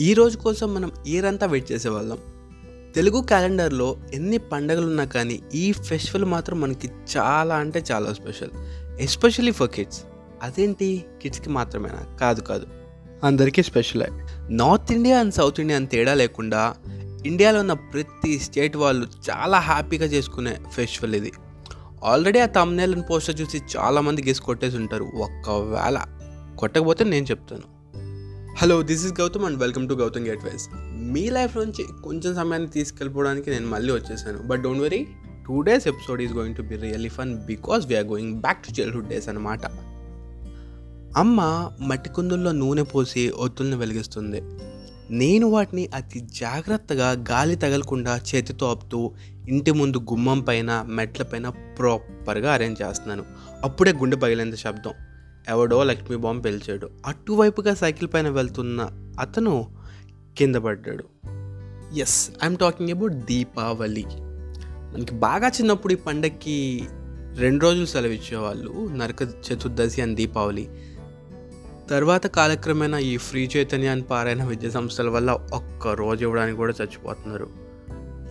ఈ రోజు కోసం మనం ఇయరంతా వెయిట్ చేసేవాళ్ళం. తెలుగు క్యాలెండర్లో ఎన్ని పండగలు ఉన్నా కానీ ఈ ఫెస్టివల్ మాత్రం మనకి చాలా అంటే చాలా స్పెషల్. Especially for kids. అదేంటి? కిడ్స్కి మాత్రమేనా? కాదు కాదు. అందరికీ స్పెషలే. North India and south India అని తేడా లేకుండా ఇండియాలో ఉన్న ప్రతి స్టేట్ వాళ్ళు చాలా హ్యాపీగా చేసుకునే ఫెస్టివల్ ఇది. ఆల్రెడీ ఆ తమ్నేల్ అండ్ పోస్టర్ చూసి చాలామంది గెస్ కొట్టేసి ఉంటారు. ఒక్కవేళ కొట్టకపోతే నేను చెప్తాను. Hello this is Gautam and welcome to Gautam gateways me life నుంచి కొంచెం సమయాన్ని తీసుకెళ్ళిపోవడానికి నేను మళ్ళీ వచ్చేసాను. But don't worry today's episode is going to be really fun because we're going back to childhood days అనమాట అమ్మ మట్టి కుందుల్లో నూనె పోసి ఒత్తుల్ని వెలిగిస్తుంది. నేను వాటిని అతి జాగ్రత్తగా గాలి తగలకుండా చేతితో ఆపుతూ ఇంటి ముందు గుమ్మం పైన మెట్ల పైన ప్రాపర్గా అరేంజ్ చేస్తున్నాను. అప్పుడే గుండె పగిలేంత శబ్దం. ఎవడో లక్ష్మీ బాంబు పేల్చాడు. అటువైపుగా సైకిల్ పైన వెళ్తున్న అతను కింద పడ్డాడు. Yes I'm talking about Deepavali. మనకి బాగా చిన్నప్పుడు ఈ పండక్కి రెండు రోజులు సెలవు ఇచ్చేవాళ్ళు నరక చతుర్దశి అని దీపావళి. తర్వాత కాలక్రమేణా ఈ ఫ్రీ చైతన్యాన్ని అని పారైన విద్యా సంస్థల వల్ల ఒక్క రోజు ఇవ్వడానికి కూడా చచ్చిపోతున్నారు.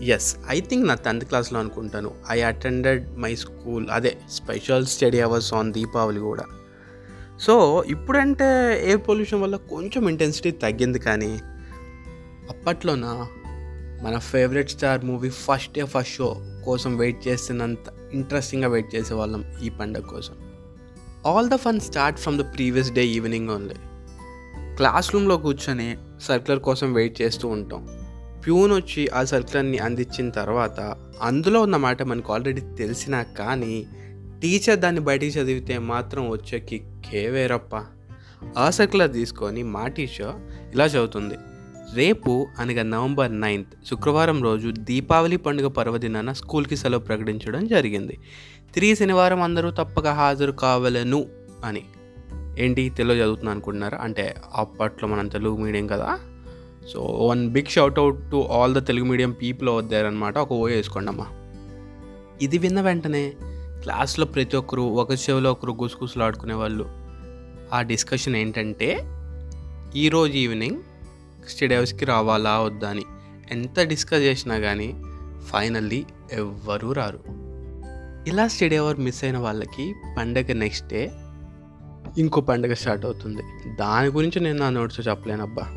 ఎస్ ఐ థింక్ నా టెన్త్ క్లాస్లో అనుకుంటాను. ఐ అటెండెడ్ మై స్కూల్ అదే special study hours on Deepavali కూడా. సో ఇప్పుడంటే ఎయిర్ పొల్యూషన్ వల్ల కొంచెం ఇంటెన్సిటీ తగ్గింది కానీ అప్పట్లోన మన favourite star movie first day first show కోసం వెయిట్ చేస్తున్నంత ఇంట్రెస్టింగ్గా వెయిట్ చేసేవాళ్ళం ఈ పండగ కోసం. All the fun start from the previous day evening only class రూమ్లో కూర్చొని సర్క్యులర్ కోసం వెయిట్ చేస్తూ ఉంటాం. ప్యూన్ వచ్చి ఆ సర్క్యులర్ని అందించిన తర్వాత అందులో ఉన్న మాట మనకు ఆల్రెడీ తెలిసినా కానీ టీచర్ దాన్ని బయటికి చదివితే మాత్రం వచ్చే కిక్ కేవేరప్ప. ఆ తీసుకొని మా టీచర్ ఇలా చదువుతుంది. రేపు అనగా నవంబర్ నైన్త్ శుక్రవారం రోజు దీపావళి పండుగ పర్వదినాన స్కూల్కి సెలవు ప్రకటించడం జరిగింది. తిరిగి శనివారం అందరూ తప్పక హాజరు కావలను అని. ఏంటి తెలుగు చదువుతున్నా అనుకుంటున్నారు? అంటే అప్పట్లో మనం తెలుగు మీడియం కదా. So one big shout out to all the Telugu medium people అనమాట ఒక ఓ వేసుకోండి అమ్మా. ఇది విన్న వెంటనే క్లాస్లో ప్రతి ఒక్కరు ఒక చెవిలో ఒకరు గుసగుసలు ఆడుకునే వాళ్ళు ఆ డిస్కషన్ ఏంటంటే ఈరోజు ఈవినింగ్ స్టడీ రావాలా వద్దా అని ఎంత డిస్కస్ చేసినా కానీ ఫైనల్లీ ఎవ్వరూ రారు. ఇలా స్టడీ అవర్ మిస్ అయిన వాళ్ళకి పండగ నెక్స్ట్ డే ఇంకో పండగ స్టార్ట్ అవుతుంది. దాని గురించి నేను నా నోట్స్ చెప్పలేనబ్బా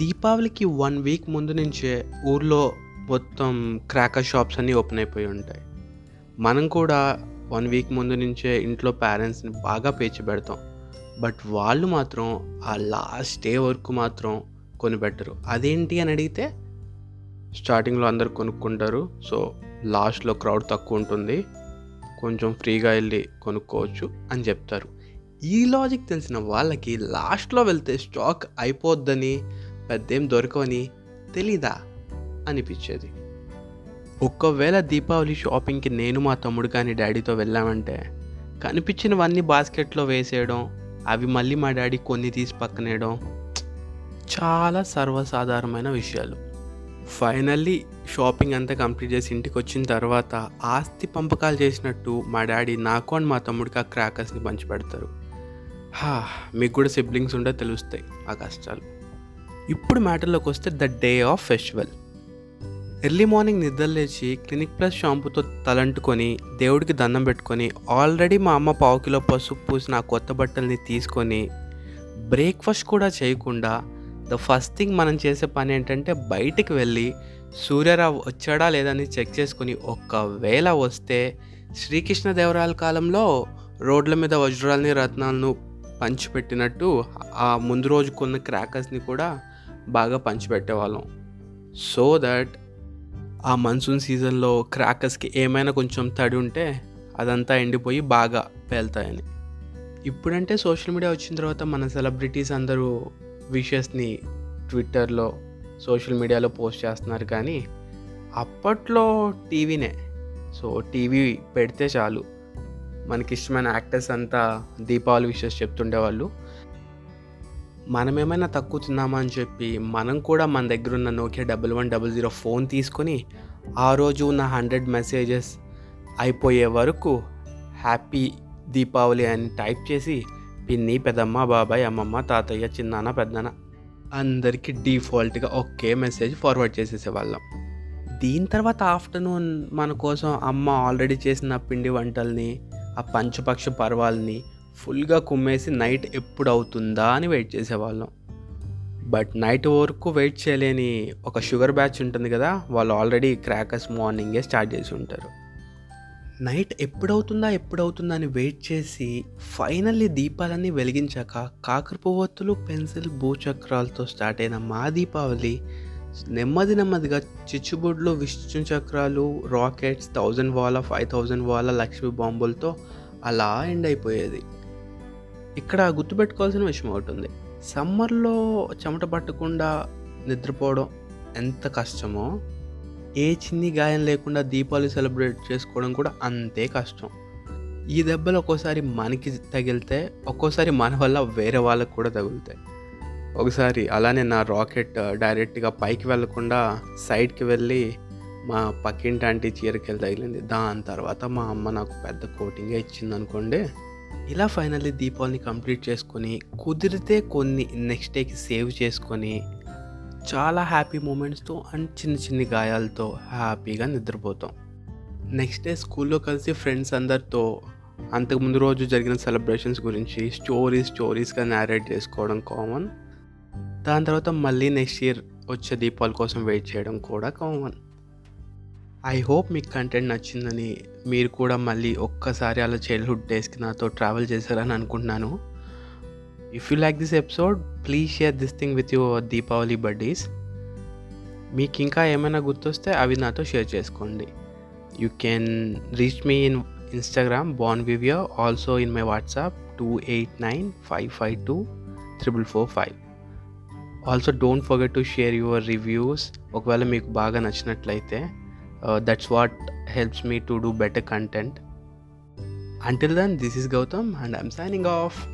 దీపావళికి వన్ వీక్ ముందు నుంచే ఊర్లో మొత్తం క్రాకర్ షాప్స్ అన్నీ ఓపెన్ అయిపోయి ఉంటాయి. మనం కూడా వన్ వీక్ ముందు నుంచే ఇంట్లో పేరెంట్స్ని బాగా పేచి పెడతాం. బట్ వాళ్ళు మాత్రం ఆ లాస్ట్ డే వరకు మాత్రం కొనిపెట్టరు. అదేంటి అని అడిగితే స్టార్టింగ్లో అందరు కొనుక్కుంటారు. సో లాస్ట్లో క్రౌడ్ తక్కువ ఉంటుంది. కొంచెం ఫ్రీగా వెళ్ళి కొనుక్కోవచ్చు అని చెప్తారు. ఈ లాజిక్ తెలిసిన వాళ్ళకి లాస్ట్లో వెళ్తే స్టాక్ అయిపోద్దని పెద్దేం దొరకవని తెలీదా అనిపించేది. ఒక్కవేళ దీపావళి షాపింగ్కి నేను మా తమ్ముడు కానీ డాడీతో వెళ్ళామంటే కనిపించినవన్నీ బాస్కెట్లో వేసేయడం అవి మళ్ళీ మా డాడీ కొన్ని తీసి పక్కనేయడం. చాలా సర్వసాధారణమైన విషయాలు. ఫైనల్లీ షాపింగ్ అంతా కంప్లీట్ చేసి ఇంటికి వచ్చిన తర్వాత ఆస్తి పంపకాలు చేసినట్టు మా డాడీ నాకు అండ్ మా తమ్ముడికి ఆ క్రాకర్స్ని పంచిపెడతారు హా మీకు కూడా సిబ్లింగ్స్ ఉంటే తెలుస్తాయి ఆ కష్టాలు. ఇప్పుడు మ్యాటర్లోకి వస్తే the day of festival. Early morning నిద్రలేచి క్లినిక్ ప్లస్ షాంపూతో తలంటుకొని దేవుడికి దండం పెట్టుకొని ఆల్రెడీ మా అమ్మ పావు కిలో పసుపు పూసిన ఆ కొత్త బట్టల్ని తీసుకొని బ్రేక్ఫాస్ట్ కూడా చేయకుండా ద ఫస్ట్ థింగ్ మనం చేసే పని ఏంటంటే బయటికి వెళ్ళి సూర్యరావు వచ్చాడా లేదని చెక్ చేసుకుని ఒకవేళ వస్తే శ్రీకృష్ణదేవరాయల కాలంలో రోడ్ల మీద వజ్రాలని రత్నాలను పంచిపెట్టినట్టు ఆ ముందు రోజు కొన్న క్రాకర్స్ని కూడా బాగా పంచిపెట్టేవాళ్ళం. సో దట్ ఆ మన్సూన్ సీజన్లో క్రాకర్స్కి ఏమైనా కొంచెం తడి ఉంటే అదంతా ఎండిపోయి బాగా పేలుతాయని. ఇప్పుడంటే సోషల్ మీడియా వచ్చిన తర్వాత మన సెలబ్రిటీస్ అందరూ విషెస్ని ట్విట్టర్లో సోషల్ మీడియాలో పోస్ట్ చేస్తున్నారు కానీ అప్పట్లో టీవీనే సో టీవీ పెడితే చాలు. మనకి ఇష్టమైన యాక్టర్స్ అంతా దీపావళి విషెస్ చెప్తుండేవాళ్ళు. మనమేమైనా తక్కువ తిన్నామా అని చెప్పి మనం కూడా మన దగ్గర ఉన్న Nokia double one double zero phone తీసుకొని ఆ రోజు ఉన్న హండ్రెడ్ మెసేజెస్ అయిపోయే వరకు హ్యాపీ దీపావళి అని టైప్ చేసి పిన్ని పెదమ్మ బాబాయ్ అమ్మమ్మ తాతయ్య చిన్నాన్న పెద్దన్న అందరికీ డిఫాల్ట్గా ఒకే మెసేజ్ ఫార్వర్డ్ చేసేసేవాళ్ళం. దీని తర్వాత ఆఫ్టర్నూన్ మన కోసం అమ్మ ఆల్రెడీ చేసిన పిండి వంటల్ని ఆ పంచపక్ష పర్వాలని ఫుల్గా కుమ్మేసి నైట్ ఎప్పుడు అవుతుందా అని వెయిట్ చేసేవాళ్ళం. బట్ నైట్ వరకు వెయిట్ చేయలేని ఒక షుగర్ బ్యాచ్ ఉంటుంది కదా వాళ్ళు ఆల్రెడీ క్రాకర్స్ మార్నింగే స్టార్ట్ చేసి ఉంటారు. నైట్ ఎప్పుడవుతుందా ఎప్పుడవుతుందా అని వెయిట్ చేసి ఫైనల్లీ దీపాలన్నీ వెలిగించాక కాకర పువ్వొత్తులు పెన్సిల్ భూచక్రాలతో స్టార్ట్ అయిన మా దీపావళి నెమ్మది నెమ్మదిగా చిచ్చుబుడ్లు విష్ణు చక్రాలు రాకెట్స్ థౌజండ్ వాల ఫైవ్ థౌజండ్ వాల లక్ష్మీ బాంబులతో అలా ఎండ్ అయిపోయేది. ఇక్కడ గుర్తుపెట్టుకోవాల్సిన విషయం ఒకటి ఉంది. సమ్మర్లో చెమట పట్టకుండా నిద్రపోవడం ఎంత కష్టమో ఏ చిన్ని గాయం లేకుండా దీపావళి సెలబ్రేట్ చేసుకోవడం కూడా అంతే కష్టం. ఈ దెబ్బలు ఒక్కోసారి మనకి తగిలితే ఒక్కోసారి మన వల్ల వేరే వాళ్ళకి కూడా తగులుతాయి. ఒకసారి అలానే నా రాకెట్ డైరెక్ట్గా పైకి వెళ్ళకుండా సైడ్కి వెళ్ళి మా పక్కింటి ఆంటీ చీరకెళ్ళి తగిలింది. దాని తర్వాత మా అమ్మ నాకు పెద్ద కోటింగే ఇచ్చింది అనుకోండి ఇలా ఫైనల్లీ దీపావళిని కంప్లీట్ చేసుకొని కుదిరితే కొన్ని నెక్స్ట్ డేకి సేవ్ చేసుకొని చాలా హ్యాపీ మూమెంట్స్తో అండ్ చిన్న చిన్న గాయాలతో హ్యాపీగా నిద్రపోతాం. నెక్స్ట్ డే స్కూల్లో కలిసి ఫ్రెండ్స్ అందరితో అంతకుముందు రోజు జరిగిన సెలబ్రేషన్స్ గురించి స్టోరీస్ స్టోరీస్గా నేరేట్ చేసుకోవడం కామన్ దాని తర్వాత మళ్ళీ నెక్స్ట్ ఇయర్ వచ్చే దీపావళి కోసం వెయిట్ చేయడం కూడా కామన్ ఐ హోప్ మీకు కంటెంట్ నచ్చిందని మీరు కూడా మళ్ళీ ఒక్కసారి అలా చైల్డ్హుడ్ డేస్కి నాతో ట్రావెల్ చేశారని అనుకుంటున్నాను. If you like this episode please share this thing with your Deepavali buddies మీకు ఇంకా ఏమైనా గుర్తొస్తే అవి నాతో షేర్ చేసుకోండి. You can reach me in Instagram bon vivier also in my WhatsApp two eight nine five five two triple four five also don't forget to share your reviews ఒకవేళ మీకు బాగా నచ్చినట్లయితే uh, that's what helps me to do better content. Until then this is gautam and i'm signing off.